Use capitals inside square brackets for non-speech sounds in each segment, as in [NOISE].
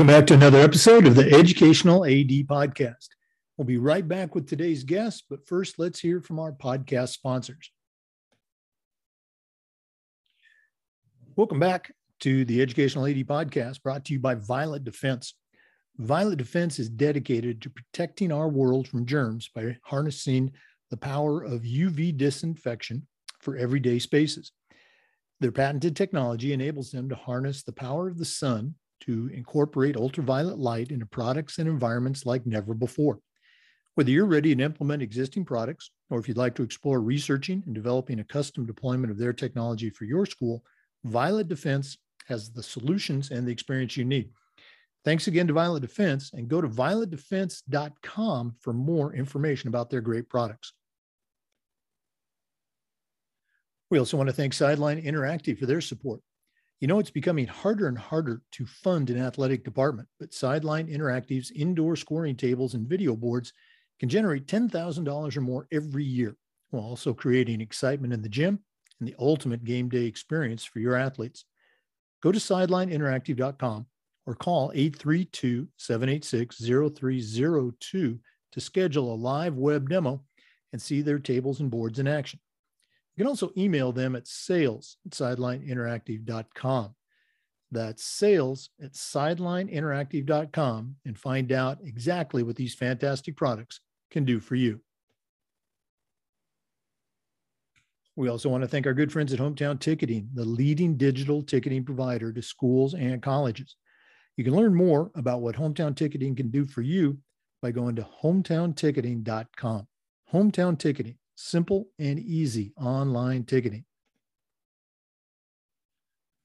Welcome back to another episode of the Educational AD Podcast. We'll be right back with today's guest, but first, let's hear from our podcast sponsors. Welcome back to the Educational AD Podcast brought to you by Violet Defense. Violet Defense is dedicated to protecting our world from germs by harnessing the power of UV disinfection for everyday spaces. Their patented technology enables them to harness the power of the sun to incorporate ultraviolet light into products and environments like never before. Whether you're ready to implement existing products, or if you'd like to explore researching and developing a custom deployment of their technology for your school, Violet Defense has the solutions and the experience you need. Thanks again to Violet Defense and go to violetdefense.com for more information about their great products. We also want to thank Sideline Interactive for their support. You know, it's becoming harder and harder to fund an athletic department, but Sideline Interactive's indoor scoring tables and video boards can generate $10,000 or more every year, while also creating excitement in the gym and the ultimate game day experience for your athletes. Go to sidelineinteractive.com or call 832 786 0302 to schedule a live web demo and see their tables and boards in action. You can also email them at sales at sidelineinteractive.com. That's sales at sidelineinteractive.com and find out exactly what these fantastic products can do for you. We also want to thank our good friends at Hometown Ticketing, the leading digital ticketing provider to schools and colleges. You can learn more about what Hometown Ticketing can do for you by going to hometownticketing.com. Hometown Ticketing, simple and easy online ticketing.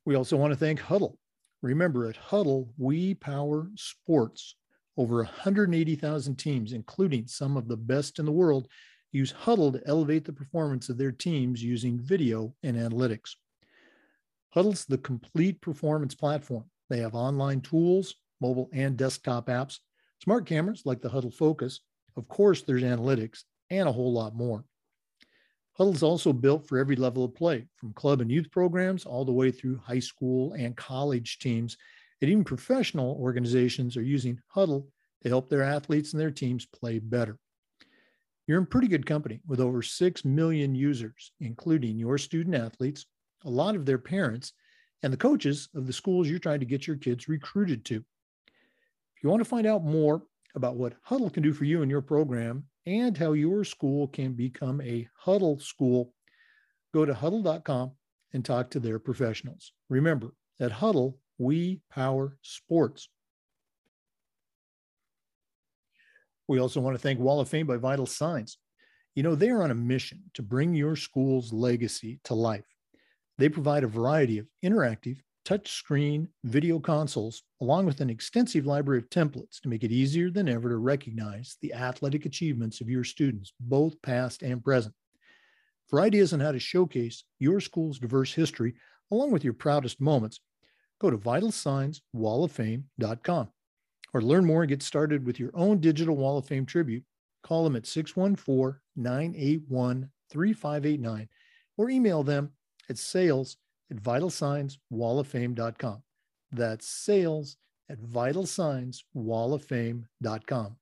We also want to thank Hudl. Remember, at Hudl, we power sports. Over 180,000 teams, including some of the best in the world, use Hudl to elevate the performance of their teams using video and analytics. Hudl's the complete performance platform. They have online tools, mobile and desktop apps, smart cameras like the Hudl Focus. Of course, there's analytics and a whole lot more. Hudl is also built for every level of play, from club and youth programs all the way through high school and college teams. And even professional organizations are using Hudl to help their athletes and their teams play better. You're in pretty good company with over 6 million users, including your student athletes, a lot of their parents, and the coaches of the schools you're trying to get your kids recruited to. If you want to find out more about what Hudl can do for you and your program and how your school can become a Hudl school, go to hudl.com and talk to their professionals. Remember, at Hudl, we power sports. We also want to thank Wall of Fame by Vital Signs. You know, they are on a mission to bring your school's legacy to life. They provide a variety of interactive, touchscreen video consoles, along with an extensive library of templates to make it easier than ever to recognize the athletic achievements of your students, both past and present. For ideas on how to showcase your school's diverse history, along with your proudest moments, go to vitalsignswalloffame.com or learn more and get started with your own digital Wall of Fame tribute. Call them at 614 981 3589 or email them at sales at vitalsignswalloffame.com. That's sales at vitalsignswalloffame.com.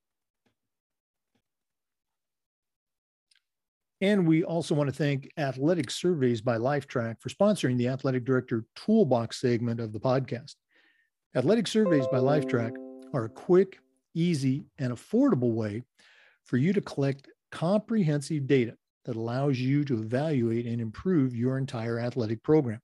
And we also want to thank Athletic Surveys by Lifetrack for sponsoring the Athletic Director Toolbox segment of the podcast. Athletic Surveys by Lifetrack are a quick, easy, and affordable way for you to collect comprehensive data that allows you to evaluate and improve your entire athletic program.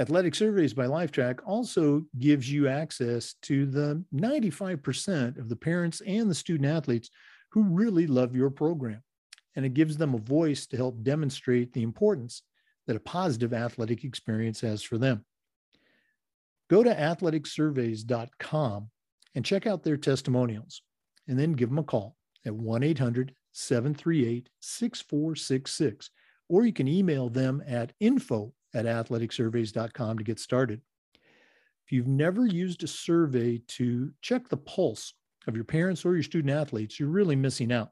Athletic Surveys by Lifetrack also gives you access to the 95% of the parents and the student athletes who really love your program. And it gives them a voice to help demonstrate the importance that a positive athletic experience has for them. Go to athleticsurveys.com and check out their testimonials, and then give them a call at 1 800 738 6466, or you can email them at info at athleticsurveys.com to get started. If you've never used a survey to check the pulse of your parents or your student athletes, you're really missing out.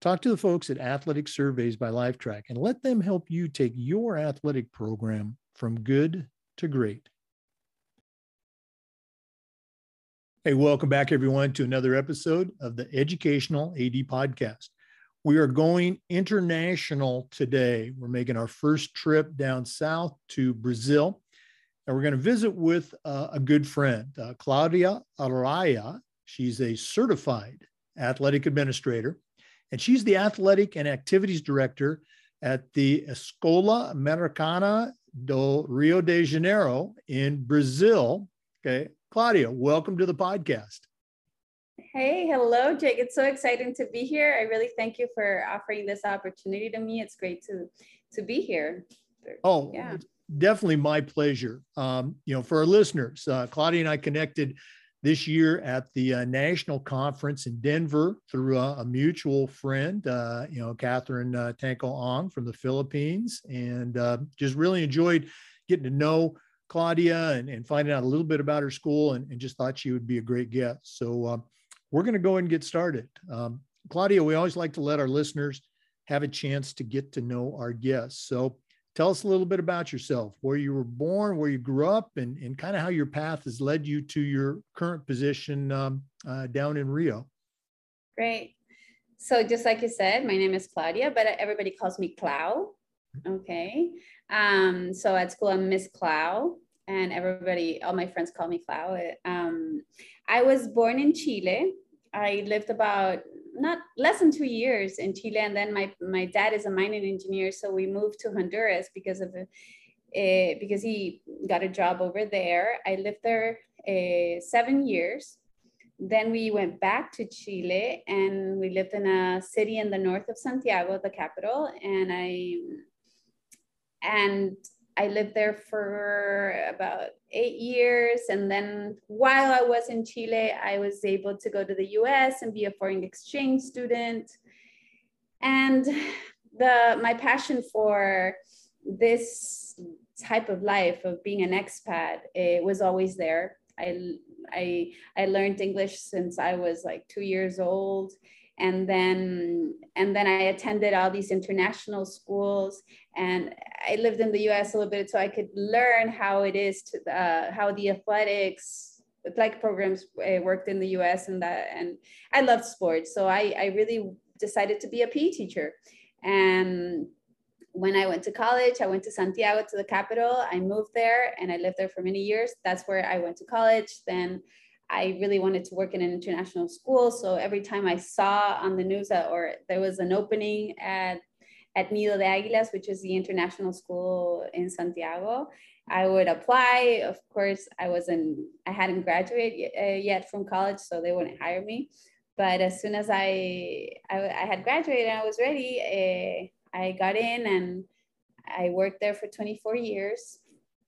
Talk to the folks at Athletic Surveys by Lifetrack and let them help you take your athletic program from good to great. Hey, welcome back, everyone, to another episode of the Educational AD Podcast. We are going international today. We're making our first trip down south to Brazil, and we're going to visit with uh, a good friend, uh, Claudia Araya. She's a certified athletic administrator and she's the athletic and activities director at the Escola Americana do Rio de Janeiro in Brazil. Okay. Claudia, welcome to the podcast. Hey, hello, Jake. It's so exciting to be here. I really thank you for offering this opportunity to me. It's great to to be here. Oh, yeah. Definitely my pleasure. Um, you know, for our listeners, uh, Claudia and I connected this year at the uh, national conference in Denver through a, a mutual friend, uh, you know, Catherine uh, Tanko Ong from the Philippines, and uh, just really enjoyed getting to know Claudia and, and, finding out a little bit about her school, and, and just thought she would be a great guest. So uh, we're going to go and get started. Um, Claudia, we always like to let our listeners have a chance to get to know our guests. So tell us a little bit about yourself, where you were born, where you grew up, and, and kind of how your path has led you to your current position um, uh, down in Rio. Great. So just like you said, my name is Claudia, but everybody calls me Clau. Okay. Um, so at school, I'm Miss Clau, and everybody, all my friends call me Clau. Um, I was born in Chile. I lived about not less than two years in Chile, and then my my dad is a mining engineer, so we moved to Honduras because of uh, because he got a job over there. I lived there uh, seven years. Then we went back to Chile, and we lived in a city in the north of Santiago, the capital, and I and I lived there for about eight years. And then while I was in Chile, I was able to go to the US and be a foreign exchange student. And the my passion for this type of life of being an expat it was always there. I, I, I learned English since I was like two years old and then and then I attended all these international schools and I lived in the US a little bit so I could learn how it is to uh, how the athletics athletic programs uh, worked in the US and that and I loved sports so I I really decided to be a PE teacher and when I went to college, I went to Santiago to the capital. I moved there and I lived there for many years. That's where I went to college. Then I really wanted to work in an international school. So every time I saw on the news that, or there was an opening at at Nido de Águilas, which is the international school in Santiago, I would apply. Of course, I wasn't, I hadn't graduated uh, yet from college, so they wouldn't hire me. But as soon as I I, I had graduated and I was ready, uh, I got in and I worked there for 24 years.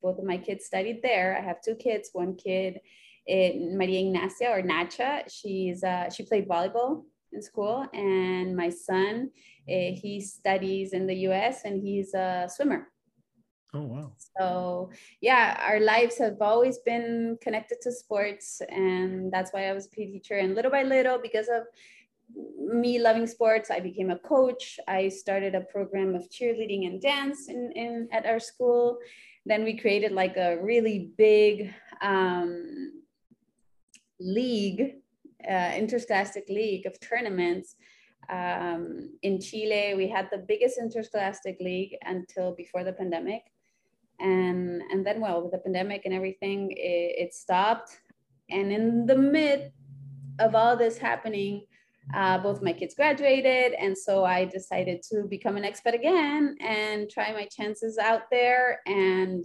Both of my kids studied there. I have two kids. One kid it, Maria Ignacia or Nacha. She's uh, she played volleyball in school, and my son uh, he studies in the U.S. and he's a swimmer. Oh wow! So yeah, our lives have always been connected to sports, and that's why I was a PE teacher. And little by little, because of me loving sports, I became a coach. I started a program of cheerleading and dance in, in at our school. Then we created like a really big um, league, uh, interscholastic league of tournaments. Um, in Chile, we had the biggest interscholastic league until before the pandemic. And, and then, well, with the pandemic and everything, it, it stopped. And in the mid of all this happening, uh, both my kids graduated. And so I decided to become an expat again and try my chances out there. And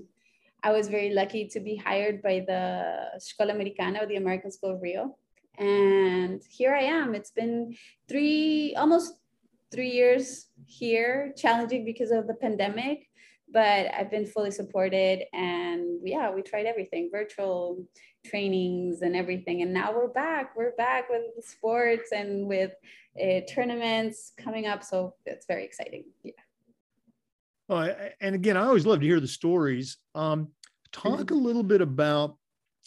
I was very lucky to be hired by the Escola Americana, the American School of Rio. And here I am. It's been three, almost three years here, challenging because of the pandemic, but I've been fully supported. And yeah, we tried everything virtual trainings and everything. And now we're back. We're back with sports and with uh, tournaments coming up. So it's very exciting. Yeah. Oh, and again, I always love to hear the stories. Um, talk mm-hmm. a little bit about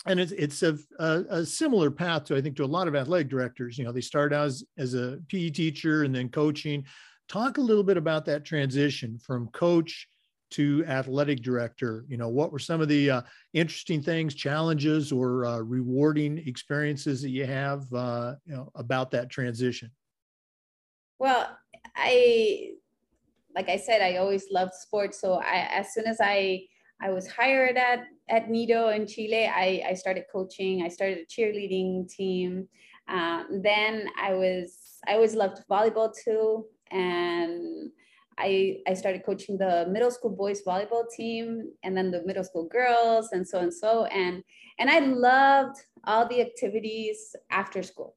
and it's it's a, a, a, similar path to I think to a lot of athletic directors. You know, they start out as as a PE teacher and then coaching. Talk a little bit about that transition from coach to athletic director. You know, what were some of the uh, interesting things, challenges, or uh, rewarding experiences that you have uh, you know, about that transition? Well, I like I said, I always loved sports. So I, as soon as I I was hired at at Nido in Chile. I, I started coaching. I started a cheerleading team. Um, then I was I always loved volleyball too, and I I started coaching the middle school boys volleyball team, and then the middle school girls, and so and so, and and I loved all the activities after school.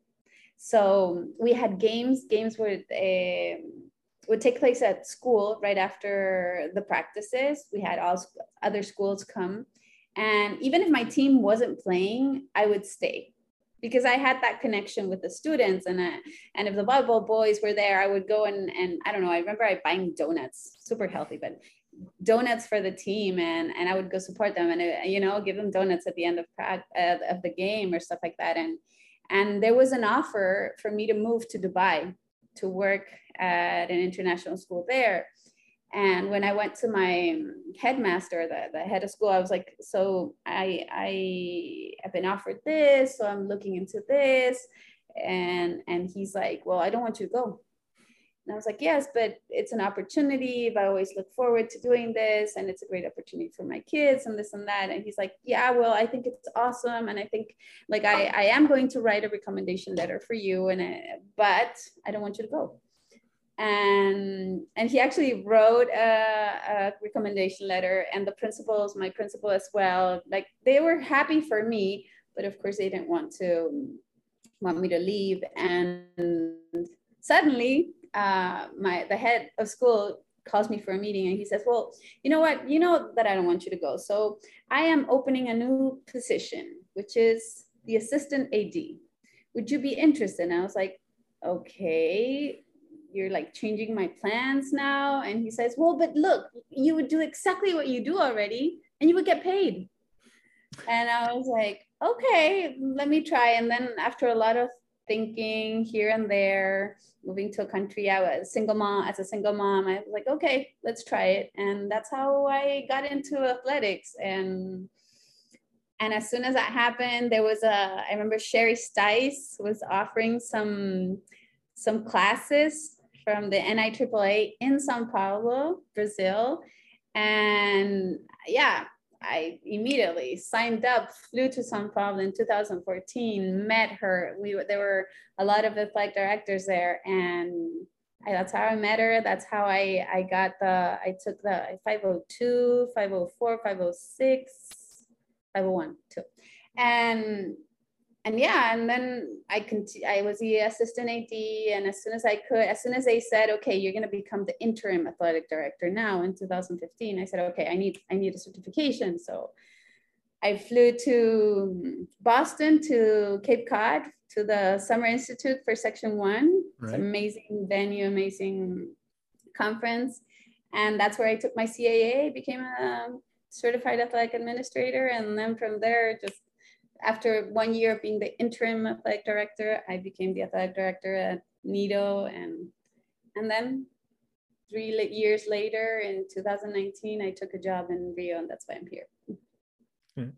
So we had games. Games were. Uh, would take place at school right after the practices. We had all other schools come. And even if my team wasn't playing, I would stay because I had that connection with the students. And, I, and if the volleyball boys were there, I would go and, and I don't know, I remember I buying donuts, super healthy, but donuts for the team and and I would go support them and uh, you know give them donuts at the end of uh, of the game or stuff like that and and there was an offer for me to move to Dubai to work at an international school there. And when I went to my headmaster, the, the head of school, I was like, so I, I have been offered this, so I'm looking into this. And, and he's like, well, I don't want you to go. And I was like, yes, but it's an opportunity. I always look forward to doing this, and it's a great opportunity for my kids, and this and that. And he's like, yeah, well, I think it's awesome, and I think like I, I am going to write a recommendation letter for you, and I, but I don't want you to go. And and he actually wrote a, a recommendation letter, and the principals, my principal as well, like they were happy for me, but of course they didn't want to want me to leave. And suddenly uh, my the head of school calls me for a meeting and he says, well, you know what, you know that I don't want you to go. So I am opening a new position, which is the assistant AD. Would you be interested? And I was like, okay, you're like changing my plans now. And he says, well, but look, you would do exactly what you do already and you would get paid. And I was like, okay, let me try. And then after a lot of thinking here and there, moving to a country. I was single mom as a single mom. I was like, okay, let's try it. And that's how I got into athletics. And and as soon as that happened, there was a I remember Sherry Stice was offering some some classes from the NIAAA in Sao Paulo, Brazil. And yeah, I immediately signed up, flew to Sao Paulo in 2014, met her. We there were a lot of the flight directors there, and I, that's how I met her. That's how I I got the I took the 502, 504, 506, 501 too, and and yeah, and then I continue, I was the assistant AD, and as soon as I could, as soon as they said, okay, you're going to become the interim athletic director now in 2015, I said, okay, I need I need a certification. So I flew to Boston to Cape Cod to the Summer Institute for Section One. Right. It's amazing venue, amazing conference, and that's where I took my CAA, became a certified athletic administrator, and then from there just after one year of being the interim athletic director, I became the athletic director at Nido, and and then three years later, in 2019, I took a job in Rio, and that's why I'm here. Hmm.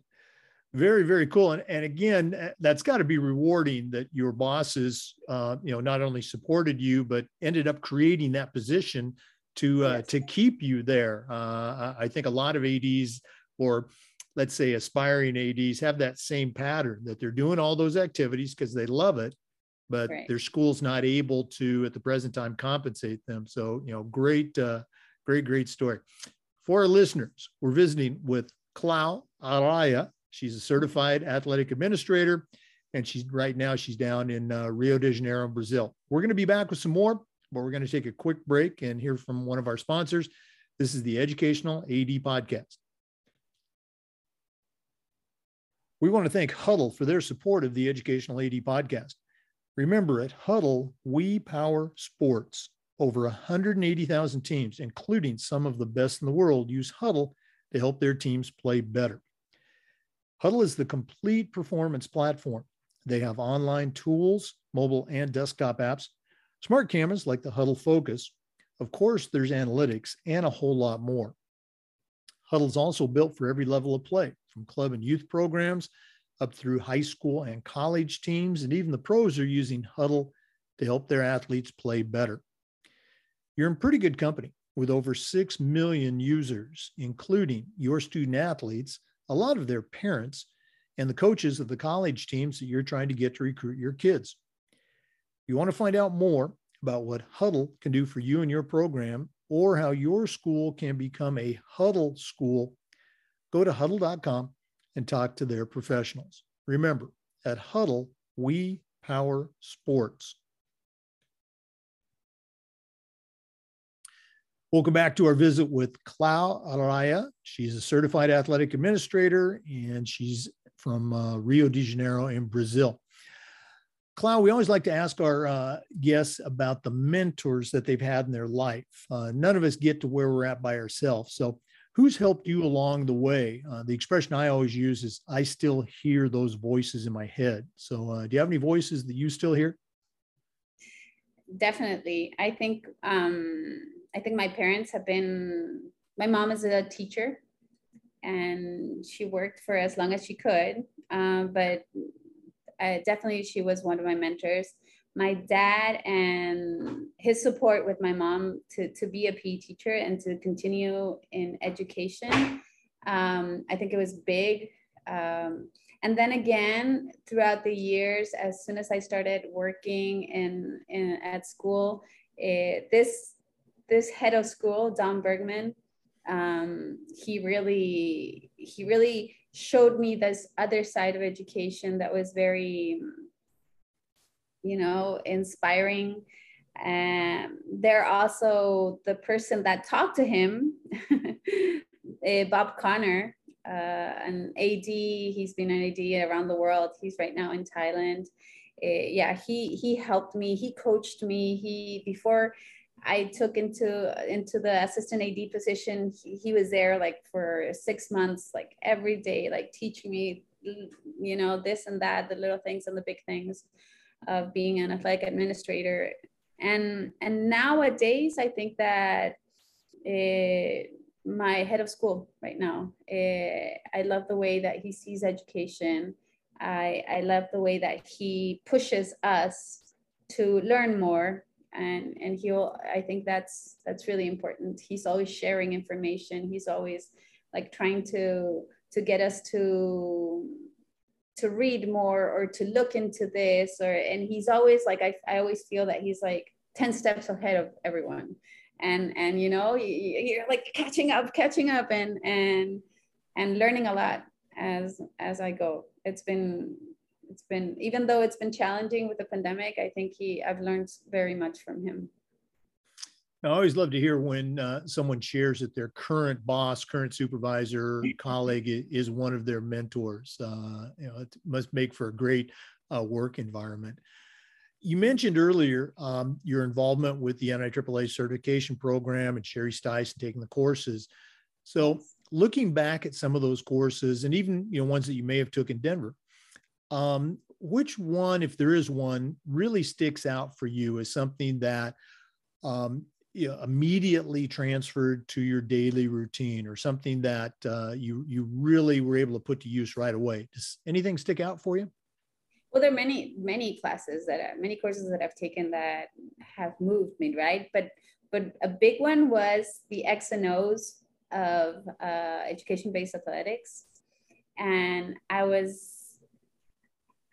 Very, very cool. And, and again, uh, that's got to be rewarding that your bosses, uh, you know, not only supported you, but ended up creating that position to uh, yes. to keep you there. Uh, I think a lot of ads or let's say aspiring ads have that same pattern that they're doing all those activities because they love it but right. their school's not able to at the present time compensate them. So you know great uh, great great story. For our listeners we're visiting with clau araya. She's a certified athletic administrator and she's right now she's down in uh, rio de janeiro brazil. We're going to be back with some more but we're going to take a quick break and hear from one of our sponsors. This is the educational ad podcast We want to thank Hudl for their support of the Educational AD podcast. Remember, at Hudl, we power sports. Over 180,000 teams, including some of the best in the world, use Hudl to help their teams play better. Hudl is the complete performance platform. They have online tools, mobile and desktop apps, smart cameras like the Hudl Focus. Of course, there's analytics and a whole lot more. Hudl is also built for every level of play, from club and youth programs up through high school and college teams, and even the pros are using Hudl to help their athletes play better. You're in pretty good company with over 6 million users, including your student athletes, a lot of their parents, and the coaches of the college teams that you're trying to get to recruit your kids. You want to find out more about what Hudl can do for you and your program, or how your school can become a Hudl school, go to hudl.com and talk to their professionals. Remember, at Hudl, we power sports. Welcome back to our visit with Clau Araya. She's a certified athletic administrator and she's from uh, Rio de Janeiro in Brazil. Clau, we always like to ask our uh, guests about the mentors that they've had in their life. Uh, none of us get to where we're at by ourselves. So, who's helped you along the way? Uh, the expression I always use is, I still hear those voices in my head. So, uh, do you have any voices that you still hear? Definitely. I think, um, I think my parents have been, my mom is a teacher and she worked for as long as she could. Uh, but uh, definitely she was one of my mentors. My dad and his support with my mom to, to be a PE teacher and to continue in education, um, I think it was big. Um, and then again, throughout the years, as soon as I started working in, in at school, it, this this head of school, Don Bergman, um, he really he really showed me this other side of education that was very you know inspiring. And they're also the person that talked to him [LAUGHS] eh, bob connor uh, an ad he's been an ad around the world. He's right now in thailand. Uh, yeah he he helped me. He coached me. He before I took into into the assistant AD position. He, he, was there like for six months, like every day, like teaching me, you know, this and that, the little things and the big things of being an athletic administrator. And and nowadays, I think that uh, my head of school right now, uh, I love the way that he sees education. I I love the way that he pushes us to learn more and and he'll i think that's that's really important he's always sharing information he's always like trying to to get us to to read more or to look into this or and he's always like i, I always feel that he's like 10 steps ahead of everyone. And and you know you're like catching up catching up and and and learning a lot as as i go. It's been it's been even though it's been challenging with the pandemic i think he i've learned very much from him I always love to hear when uh, someone shares that their current boss, current supervisor, colleague is one of their mentors. Uh, you know, it must make for a great uh, work environment. You mentioned earlier um, your involvement with the NIAAA certification program and Sherry Stice taking the courses. So, looking back at some of those courses, and even you know ones that you may have took in Denver, um, which one, if there is one, really sticks out for you as something that um, you know, immediately transferred to your daily routine or something that uh, you you really were able to put to use right away? Does anything stick out for you? Well, there are many many classes that are, many courses that I've taken that have moved me right, but but a big one was the X and O's of uh, education based athletics, and I was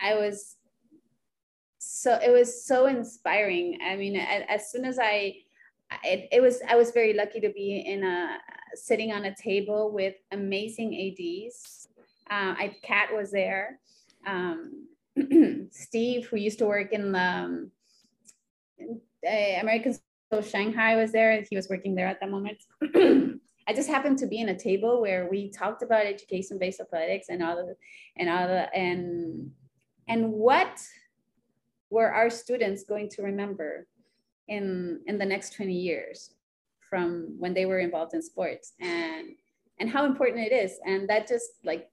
I was so it was so inspiring. I mean, as soon as I it, it was I was very lucky to be in a sitting on a table with amazing ads. Uh, I Kat was there. Um, [CLEARS THROAT] Steve, who used to work in the um, uh, American Shanghai, was there. He was working there at that moment. [CLEARS THROAT] I just happened to be in a table where we talked about education-based athletics and all the and all the and and what were our students going to remember in in the next 20 years from when they were involved in sports and and how important it is. And that just like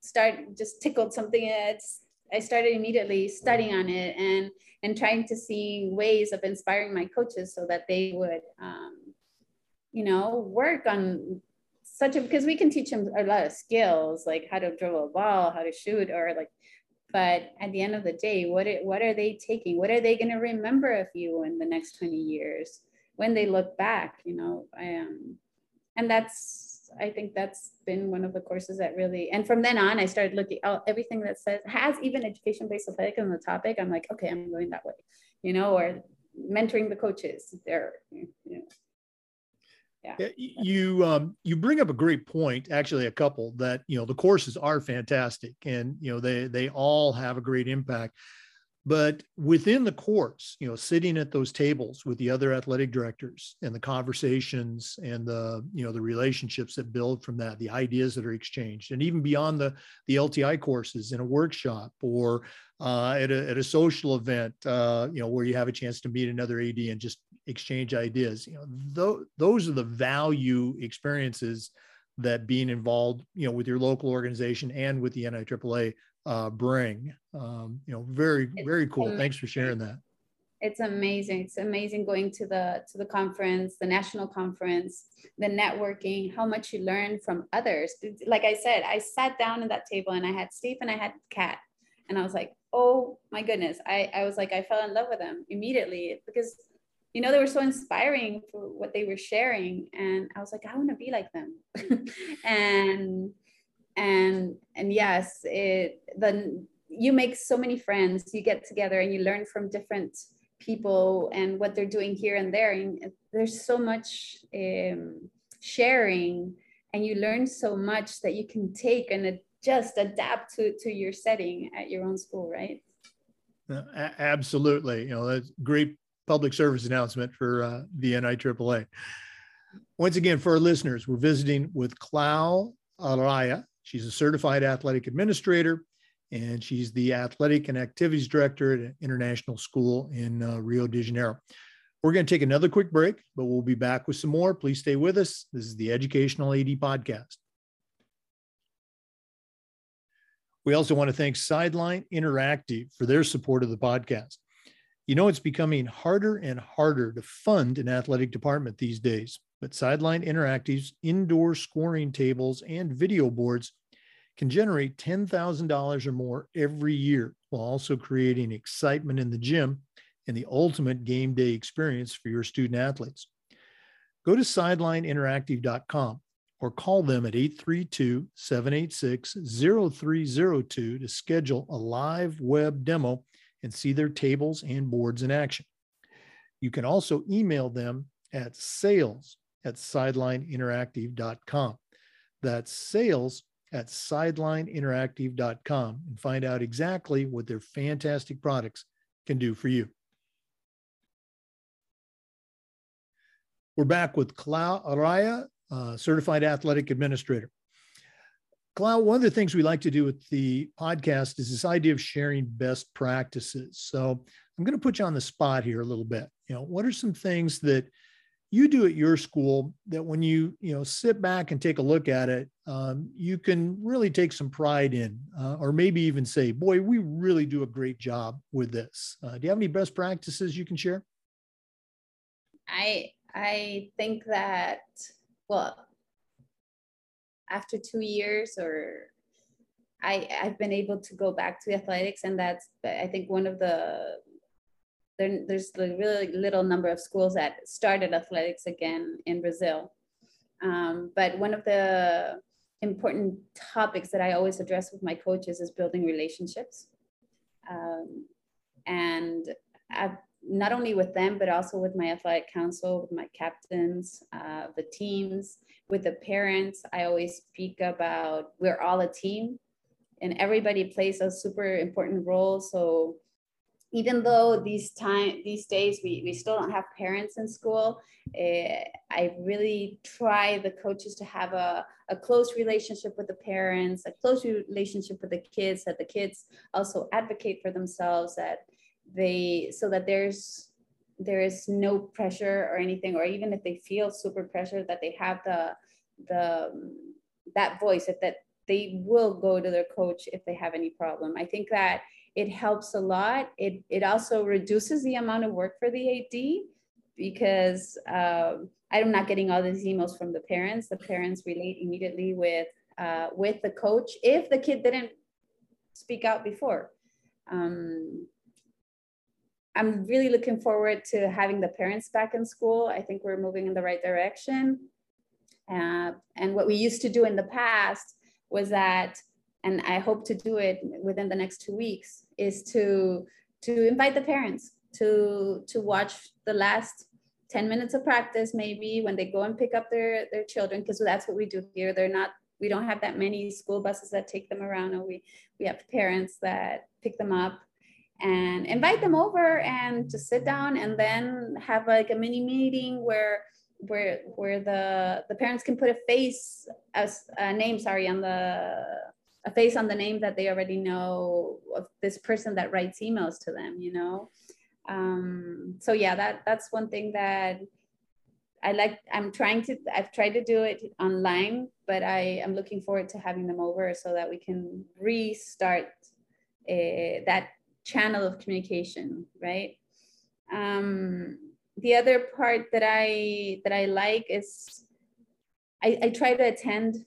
start just tickled something. It's i started immediately studying on it and and trying to see ways of inspiring my coaches so that they would um, you know work on such a because we can teach them a lot of skills like how to dribble a ball how to shoot or like but at the end of the day what it, what are they taking? What are they going to remember of you in the next 20 years when they look back you know? Um, and that's i think that's been one of the courses that really and from then on i started looking out everything that says has even education based athletic on the topic i'm like okay i'm going that way you know or mentoring the coaches they're you know yeah. You um, you bring up a great point, actually a couple that you know the courses are fantastic and you know they they all have a great impact. But within the course, you know, sitting at those tables with the other athletic directors and the conversations and the, you know, the relationships that build from that, the ideas that are exchanged, and even beyond the the LTI courses in a workshop or uh, at, a, at a social event, uh, you know, where you have a chance to meet another AD and just exchange ideas. You know, th- those are the value experiences that being involved, you know, with your local organization and with the NIAAA uh, bring. Um, you know, very very cool. Thanks for sharing that. It's amazing. It's amazing going to the to the conference, the national conference, the networking, how much you learn from others. Like I said, I sat down at that table and I had Steve and I had Kat, and I was like, oh my goodness. I I was like I fell in love with them immediately because you know they were so inspiring for what they were sharing. And i was like i want to be like them. [LAUGHS] And and and yes it then you make so many friends you get together and you learn from different people and what they're doing here and there. And there's so much um, sharing and you learn so much that you can take and just adapt to to your setting at your own school right? Uh, absolutely. You know that's great public service announcement for uh, the NIAAA. Once again, for our listeners, we're visiting with Clau Araya. She's a certified athletic administrator, and she's the athletic and activities director at an international school in uh, Rio de Janeiro. We're going to take another quick break, but we'll be back with some more. Please stay with us. This is the Educational AD Podcast. We also want to thank Sideline Interactive for their support of the podcast. You know, it's becoming harder and harder to fund an athletic department these days, but Sideline Interactive's indoor scoring tables and video boards can generate $10,000 or more every year while also creating excitement in the gym and the ultimate game day experience for your student athletes. Go to sidelineinteractive.com or call them at 832 786 0302 to schedule a live web demo and see their tables and boards in action. You can also email them at sales at sidelineinteractive.com. That's sales at sidelineinteractive.com and find out exactly what their fantastic products can do for you. We're back with Clau Araya, uh, certified athletic administrator. Clau, one of the things we like to do with the podcast is this idea of sharing best practices. So I'm going to put you on the spot here a little bit. You know, what are some things that you do at your school that when you you know sit back and take a look at it, um, you can really take some pride in, uh, or maybe even say, "Boy, we really do a great job with this." Uh, do you have any best practices you can share? I I think that well after two years or I, I've been able to go back to athletics and that's I think one of the there, there's a really little number of schools that started athletics again in Brazil. Um, but one of the important topics that I always address with my coaches is building relationships. Um, and I've, not only with them, but also with my athletic council, with my captains, uh, the teams, with the parents, I always speak about we're all a team and everybody plays a super important role. So even though these time these days we, we still don't have parents in school, eh, I really try the coaches to have a, a close relationship with the parents, a close relationship with the kids, that the kids also advocate for themselves, that they so that there's there is no pressure or anything or even if they feel super pressure that they have the the that voice if that they will go to their coach if they have any problem. I think that it helps a lot. It, it also reduces the amount of work for the AD because uh, I'm not getting all these emails from the parents. The parents relate immediately with uh, with the coach if the kid didn't speak out before. Um, I'm really looking forward to having the parents back in school. I think we're moving in the right direction. Uh, and what we used to do in the past was that, and I hope to do it within the next two weeks, is to to invite the parents to to watch the last 10 minutes of practice maybe when they go and pick up their their children because that's what we do here they're not we don't have that many school buses that take them around and we we have parents that pick them up and invite them over and just sit down and then have like a mini meeting where where where the the parents can put a face as a name sorry on the a face on the name that they already know of this person that writes emails to them you know? Um so yeah that that's one thing that i like i'm trying to i've tried to do it online but i am looking forward to having them over so that we can restart uh, that channel of communication right um the other part that I that I like is I, I try to attend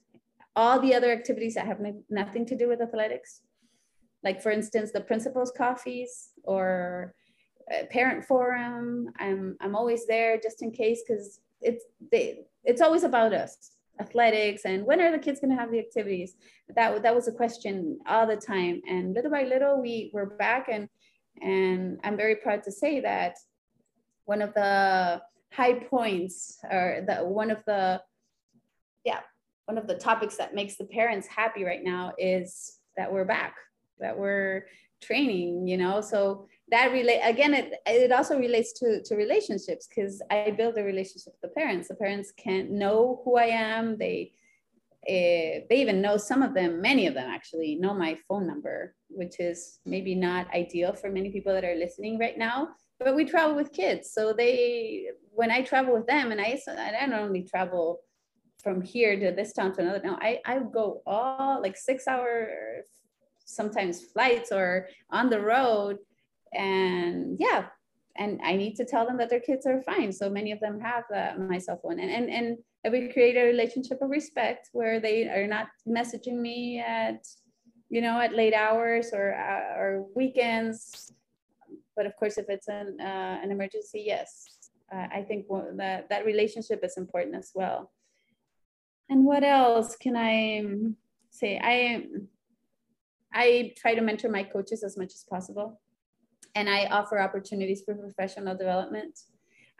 all the other activities that have nothing to do with athletics. Like for instance, the principals coffees or parent forum. I'm I'm always there just in case because it's they it's always about us athletics and when are the kids going to have the activities? That that was a question all the time. And little by little we were back and and i'm very proud to say that one of the high points or the one of the yeah one of the topics that makes the parents happy right now is that we're back that we're training you know? So that relate again it, it also relates to to relationships because i build a relationship with the parents the parents can't know who i am they uh, they even know some of them many of them actually know my phone number which is maybe not ideal for many people that are listening right now but we travel with kids. So they, when I travel with them, and I, I don't only travel from here to this town to another town, I, I go all like six hour, sometimes flights or on the road. And yeah, and I need to tell them that their kids are fine. So many of them have uh, my cell phone, and and and we create a relationship of respect where they are not messaging me at, you know, at late hours or uh, or weekends but of course, if it's an, uh, an emergency, yes, uh, I think that, that relationship is important as well. And what else can I say? I, I try to mentor my coaches as much as possible. And I offer opportunities for professional development.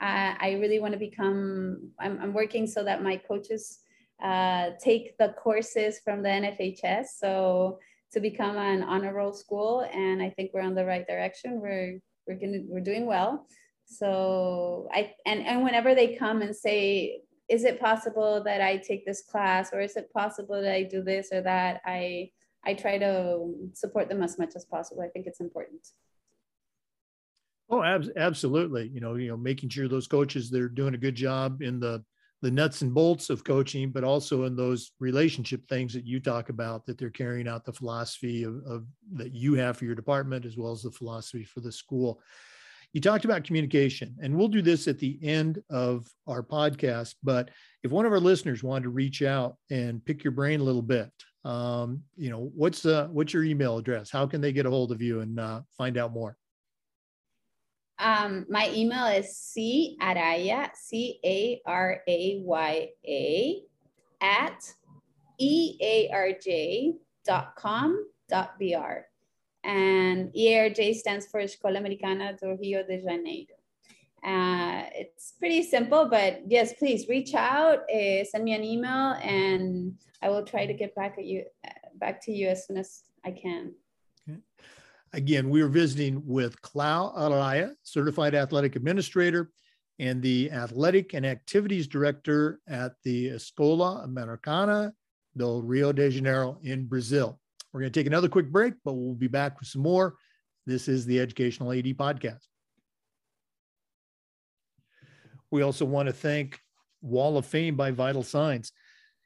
Uh, I really want to become, I'm, I'm, working so that my coaches uh, take the courses from the NFHS. So to become an honor roll school. And I think we're on the right direction. We're we're gonna we're doing well so i and and whenever they come and say is it possible that i take this class or is it possible that i do this or that i i try to support them as much as possible i think it's important oh ab- absolutely you know you know making sure those coaches they're doing a good job in the the nuts and bolts of coaching, but also in those relationship things that you talk about, that they're carrying out the philosophy of, of, that you have for your department as well as the philosophy for the school. You talked about communication, and we'll do this at the end of our podcast. But if one of our listeners wanted to reach out and pick your brain a little bit, um, you know, what's uh, what's your email address? How can they get a hold of you and uh, find out more? Um, my email is c araya c a r a y a at earj dot com dot br, and EARJ stands for Escola Americana do Rio de Janeiro. Uh, it's pretty simple, but yes, please reach out, uh, send me an email, and I will try to get back at you, back to you as soon as I can. Again, we are visiting with Clau Araya, Certified Athletic Administrator, and the Athletic and Activities Director at the Escola Americana do Rio de Janeiro in Brazil. We're going to take another quick break, but we'll be back with some more. This is the Educational AD Podcast. We also want to thank Wall of Fame by Vital Signs.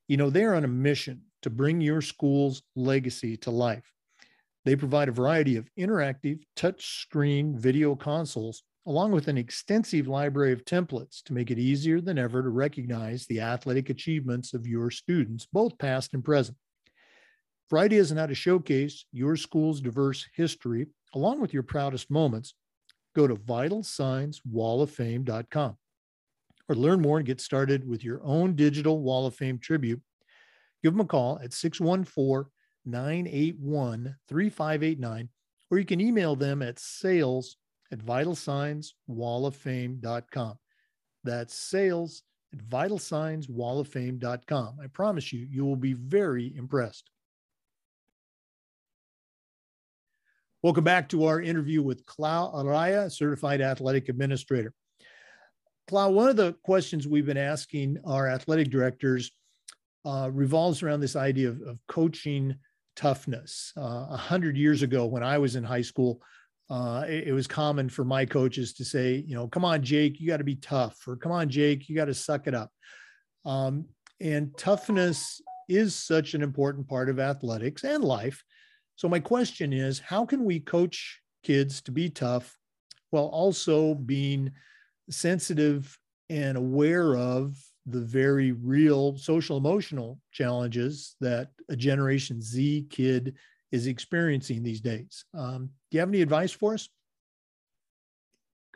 You know, they're on a mission to bring your school's legacy to life. They provide a variety of interactive touchscreen video consoles, along with an extensive library of templates to make it easier than ever to recognize the athletic achievements of your students, both past and present. For ideas on how to showcase your school's diverse history, along with your proudest moments, go to vitalsignswalloffame.com or learn more and get started with your own digital Wall of Fame tribute. Give them a call at 614 981 3589, or you can email them at sales at vitalsignswalloffame.com. That's sales at vitalsignswalloffame.com. I promise you, you will be very impressed. Welcome back to our interview with Clau Araya, certified athletic administrator. Clau, one of the questions we've been asking our athletic directors uh, revolves around this idea of, of coaching toughness. Uh, a hundred years ago, when I was in high school, uh, it, it, was common for my coaches to say, you know, come on, Jake, you got to be tough, or come on, Jake, you got to suck it up. Um, and toughness is such an important part of athletics and life. So my question is, how can we coach kids to be tough while also being sensitive and aware of the very real social emotional challenges that a Generation Z kid is experiencing these days? Um, do you have any advice for us?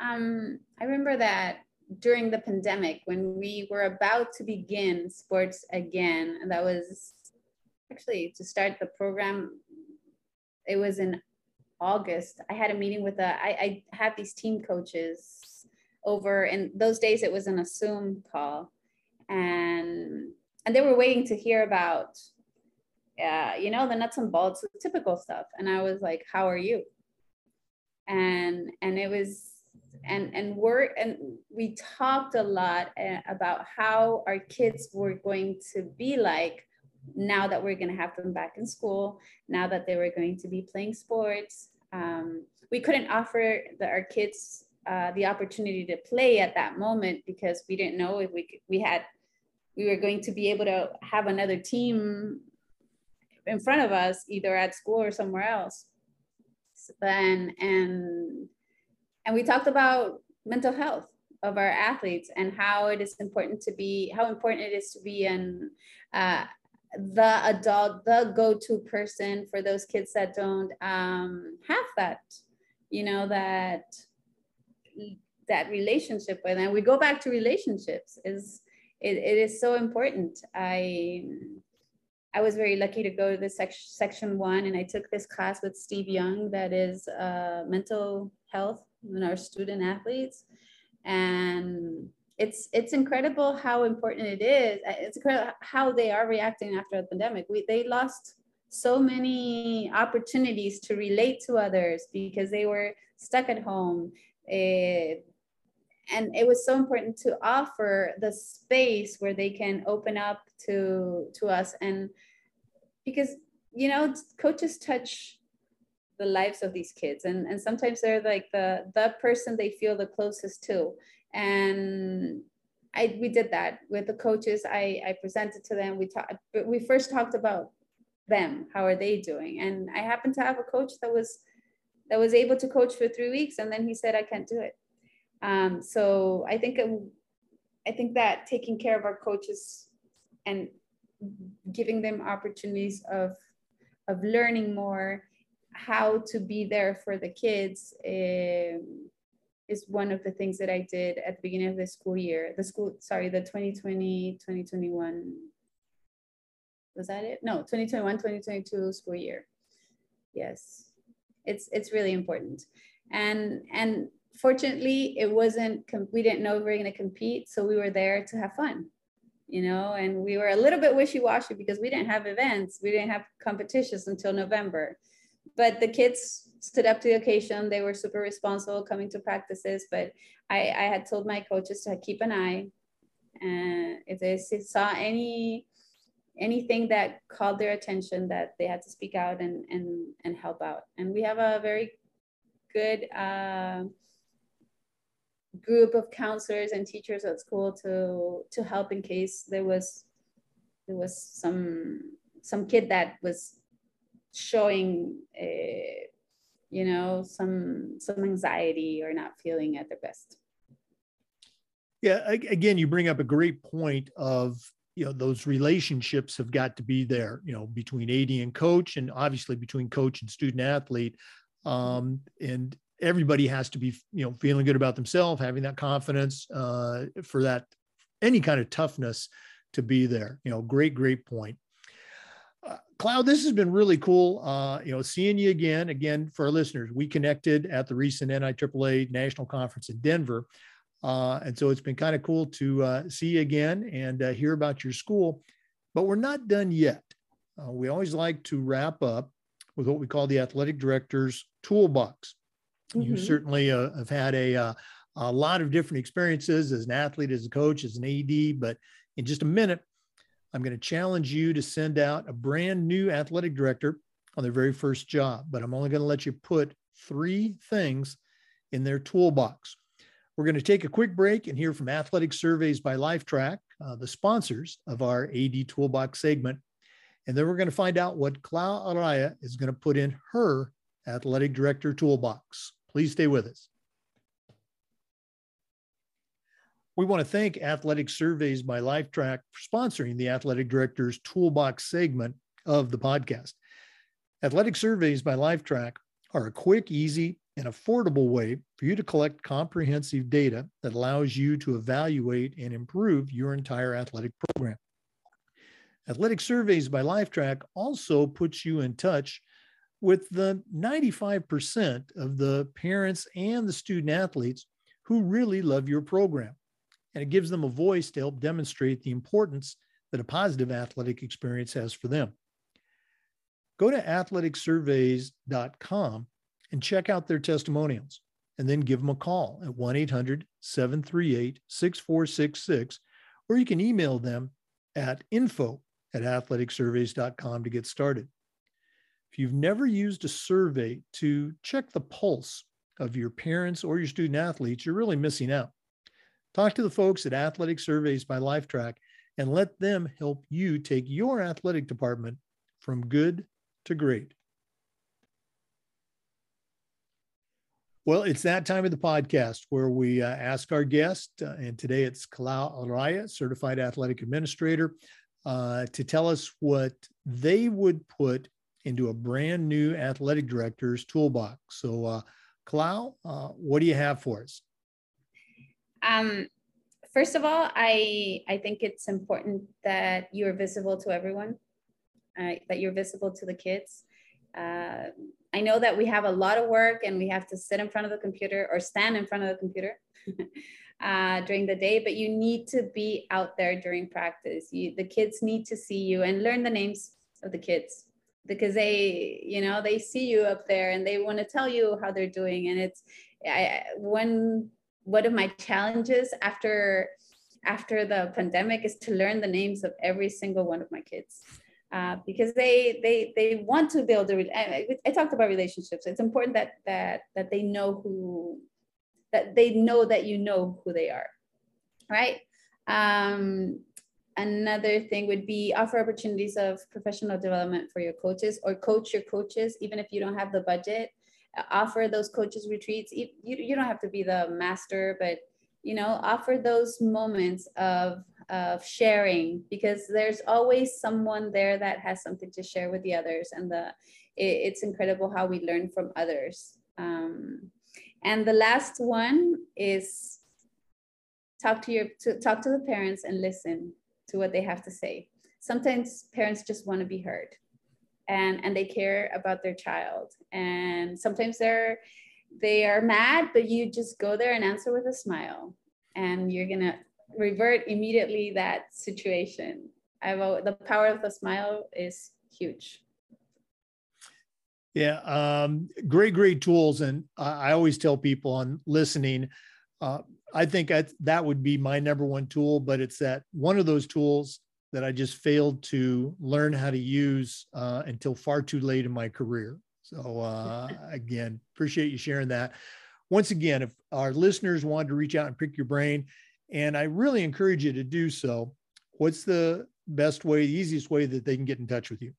Um, I remember that during the pandemic when we were about to begin sports again, and that was actually to start the program it was in August. I had a meeting with a, I, I had these team coaches over, and those days it was an a Zoom call, and and they were waiting to hear about, uh, you know, the nuts and bolts, the typical stuff. And I was like, "How are you?" And and it was and and we're and we talked a lot uh, about how our kids were going to be like now that we're going to have them back in school, now that they were going to be playing sports, um, we couldn't offer the, our kids uh, the opportunity to play at that moment because we didn't know if we we had we were going to be able to have another team in front of us either at school or somewhere else then and and we talked about mental health of our athletes and how it is important to be how important it is to be an uh, the adult, the go-to person for those kids that don't um, have that, you know, that that relationship with. And we go back to relationships is it, it is so important. I I was very lucky to go to the sec- section one, and I took this class with Steve Young that is uh, mental health in our student athletes, and it's it's incredible how important it is. Uh, it's incredible how they are reacting after the pandemic. We they lost so many opportunities to relate to others because they were stuck at home. And it was so important to offer the space where they can open up to to us and because you know coaches touch the lives of these kids and and sometimes they're like the the person they feel the closest to and I we did that with the coaches. I I presented to them. We talked, but we first talked about them. How are they doing? And I happened to have a coach that was that was able to coach for three weeks, and then he said, "I can't do it." Um, so I think it, I think that taking care of our coaches and giving them opportunities of of learning more how to be there for the kids um, is one of the things that I did at the beginning of the school year, the school, sorry, the 2020, 2021, was that it? No, 2021, 2022 school year. Yes, it's, it's really important. And, and fortunately it wasn't, we didn't know we were gonna compete. So we were there to have fun, you know, and we were a little bit wishy-washy because we didn't have events. We didn't have competitions until November, but the kids stood up to the occasion. They were super responsible coming to practices, but I, I had told my coaches to keep an eye. And if they saw any anything that called their attention, that they had to speak out and and and help out. And we have a very good uh, group of counselors and teachers at school to to help in case there was there was some some kid that was showing uh, you know some some anxiety or not feeling at their best. Yeah again you bring up a great point of you know those relationships have got to be there you know between ad and coach and obviously between coach and student athlete um, and everybody has to be you know feeling good about themselves having that confidence uh, for that any kind of toughness to be there you know great great point uh, Clau, this has been really cool. Uh, you know, seeing you again. Again, for our listeners, we connected at the recent NIAAA National Conference in Denver, uh, and so it's been kind of cool to uh, see you again and uh, hear about your school. But we're not done yet. We always like to wrap up with what we call the athletic director's toolbox. Mm-hmm. You certainly have had a a lot of different experiences as an athlete, as a coach, as an AD. But in just a minute, I'm going to challenge you to send out a brand new athletic director on their very first job, but I'm only going to let you put three things in their toolbox. We're going to take a quick break and hear from Athletic Surveys by Lifetrack, uh, the sponsors of our AD Toolbox segment. And then we're going to find out what Clau Araya is going to put in her athletic director toolbox. Please stay with us. We want to thank Athletic Surveys by Lifetrack for sponsoring the Athletic Director's Toolbox segment of the podcast. Athletic Surveys by Lifetrack are a quick, easy, and affordable way for you to collect comprehensive data that allows you to evaluate and improve your entire athletic program. Athletic Surveys by Lifetrack also puts you in touch with the 95% of the parents and the student athletes who really love your program and it gives them a voice to help demonstrate the importance that a positive athletic experience has for them. Go to athleticsurveys.com and check out their testimonials, and then give them a call at 1 800 738 6466, or you can email them at info at athleticsurveys.com to get started. If you've never used a survey to check the pulse of your parents or your student athletes, you're really missing out. Talk to the folks at Athletic Surveys by Lifetrack and let them help you take your athletic department from good to great. Well, it's that time of the podcast where we uh, ask our guest, uh, and today it's Clau Araya, certified athletic administrator, uh, to tell us what they would put into a brand new athletic director's toolbox. So, uh, Clau, uh, what do you have for us? Um, first of all, I I think it's important that you're visible to everyone, uh, that you're visible to the kids. Uh, I know that we have a lot of work and we have to sit in front of the computer or stand in front of the computer [LAUGHS] uh, during the day, but you need to be out there during practice. You, the kids need to see you and learn the names of the kids because they, you know, they see you up there and they want to tell you how they're doing. And it's I, when one of my challenges after after the pandemic is to learn the names of every single one of my kids uh, because they they they want to build a I, I talked about relationships it's important that that that they know who that they know that you know who they are right um, another thing would be offer opportunities of professional development for your coaches or coach your coaches even if you don't have the budget. Offer those coaches retreats. You, you don't have to be the master but you know offer those moments of of sharing because there's always someone there that has something to share with the others and the it, it's incredible how we learn from others. Um, and the last one is talk to your to talk to the parents and listen to what they have to say. Sometimes parents just want to be heard and and they care about their child. And sometimes they're they are mad but you just go there and answer with a smile and you're gonna revert immediately that situation. I've the power of the smile is huge. Yeah um, great great tools. And i always tell people on listening uh, i think I, that would be my number one tool but it's that one of those tools that I just failed to learn how to use uh, until far too late in my career. So uh, again, appreciate you sharing that. Once again, if our listeners wanted to reach out and pick your brain, and I really encourage you to do so, what's the best way, easiest way that they can get in touch with you?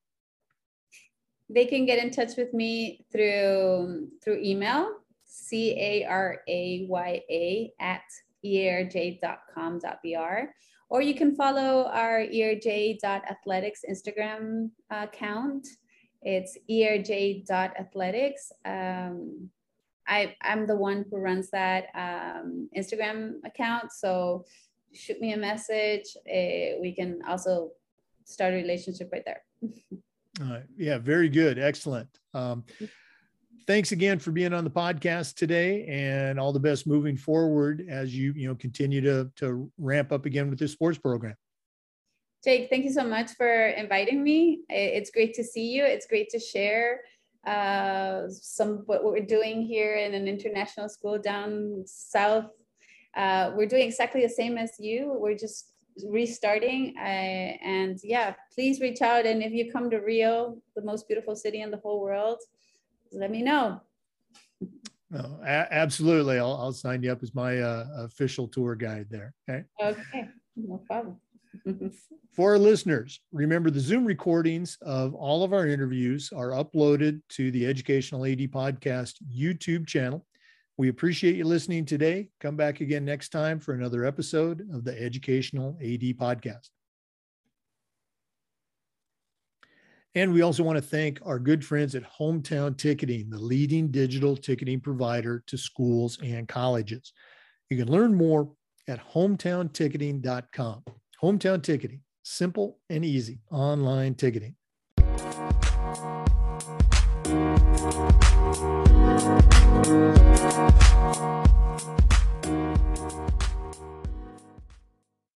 They can get in touch with me through through email, C A R A Y A at erj.com.br. Or you can follow our erj.athletics Instagram account. It's erj.athletics. Um, I, I'm the one who runs that um, Instagram account. So shoot me a message. Uh, we can also start a relationship right there. [LAUGHS] uh, yeah, very good. Excellent. Um, thanks again for being on the podcast today and all the best moving forward as you, you know, continue to, to ramp up again with this sports program. Jake, thank you so much for inviting me. It's great to see you. It's great to share uh, some what we're doing here in an international school down south. Uh, we're doing exactly the same as you. We're just restarting. Uh, and yeah, please reach out. And if you come to Rio, the most beautiful city in the whole world, let me know. No, absolutely. I'll, I'll sign you up as my uh, official tour guide there. Okay. Okay. No problem. [LAUGHS] For our listeners, remember the Zoom recordings of all of our interviews are uploaded to the Educational AD Podcast YouTube channel. We appreciate you listening today. Come back again next time for another episode of the Educational AD Podcast. And we also want to thank our good friends at Hometown Ticketing, the leading digital ticketing provider to schools and colleges. You can learn more at hometownticketing.com. Hometown Ticketing, simple and easy online ticketing.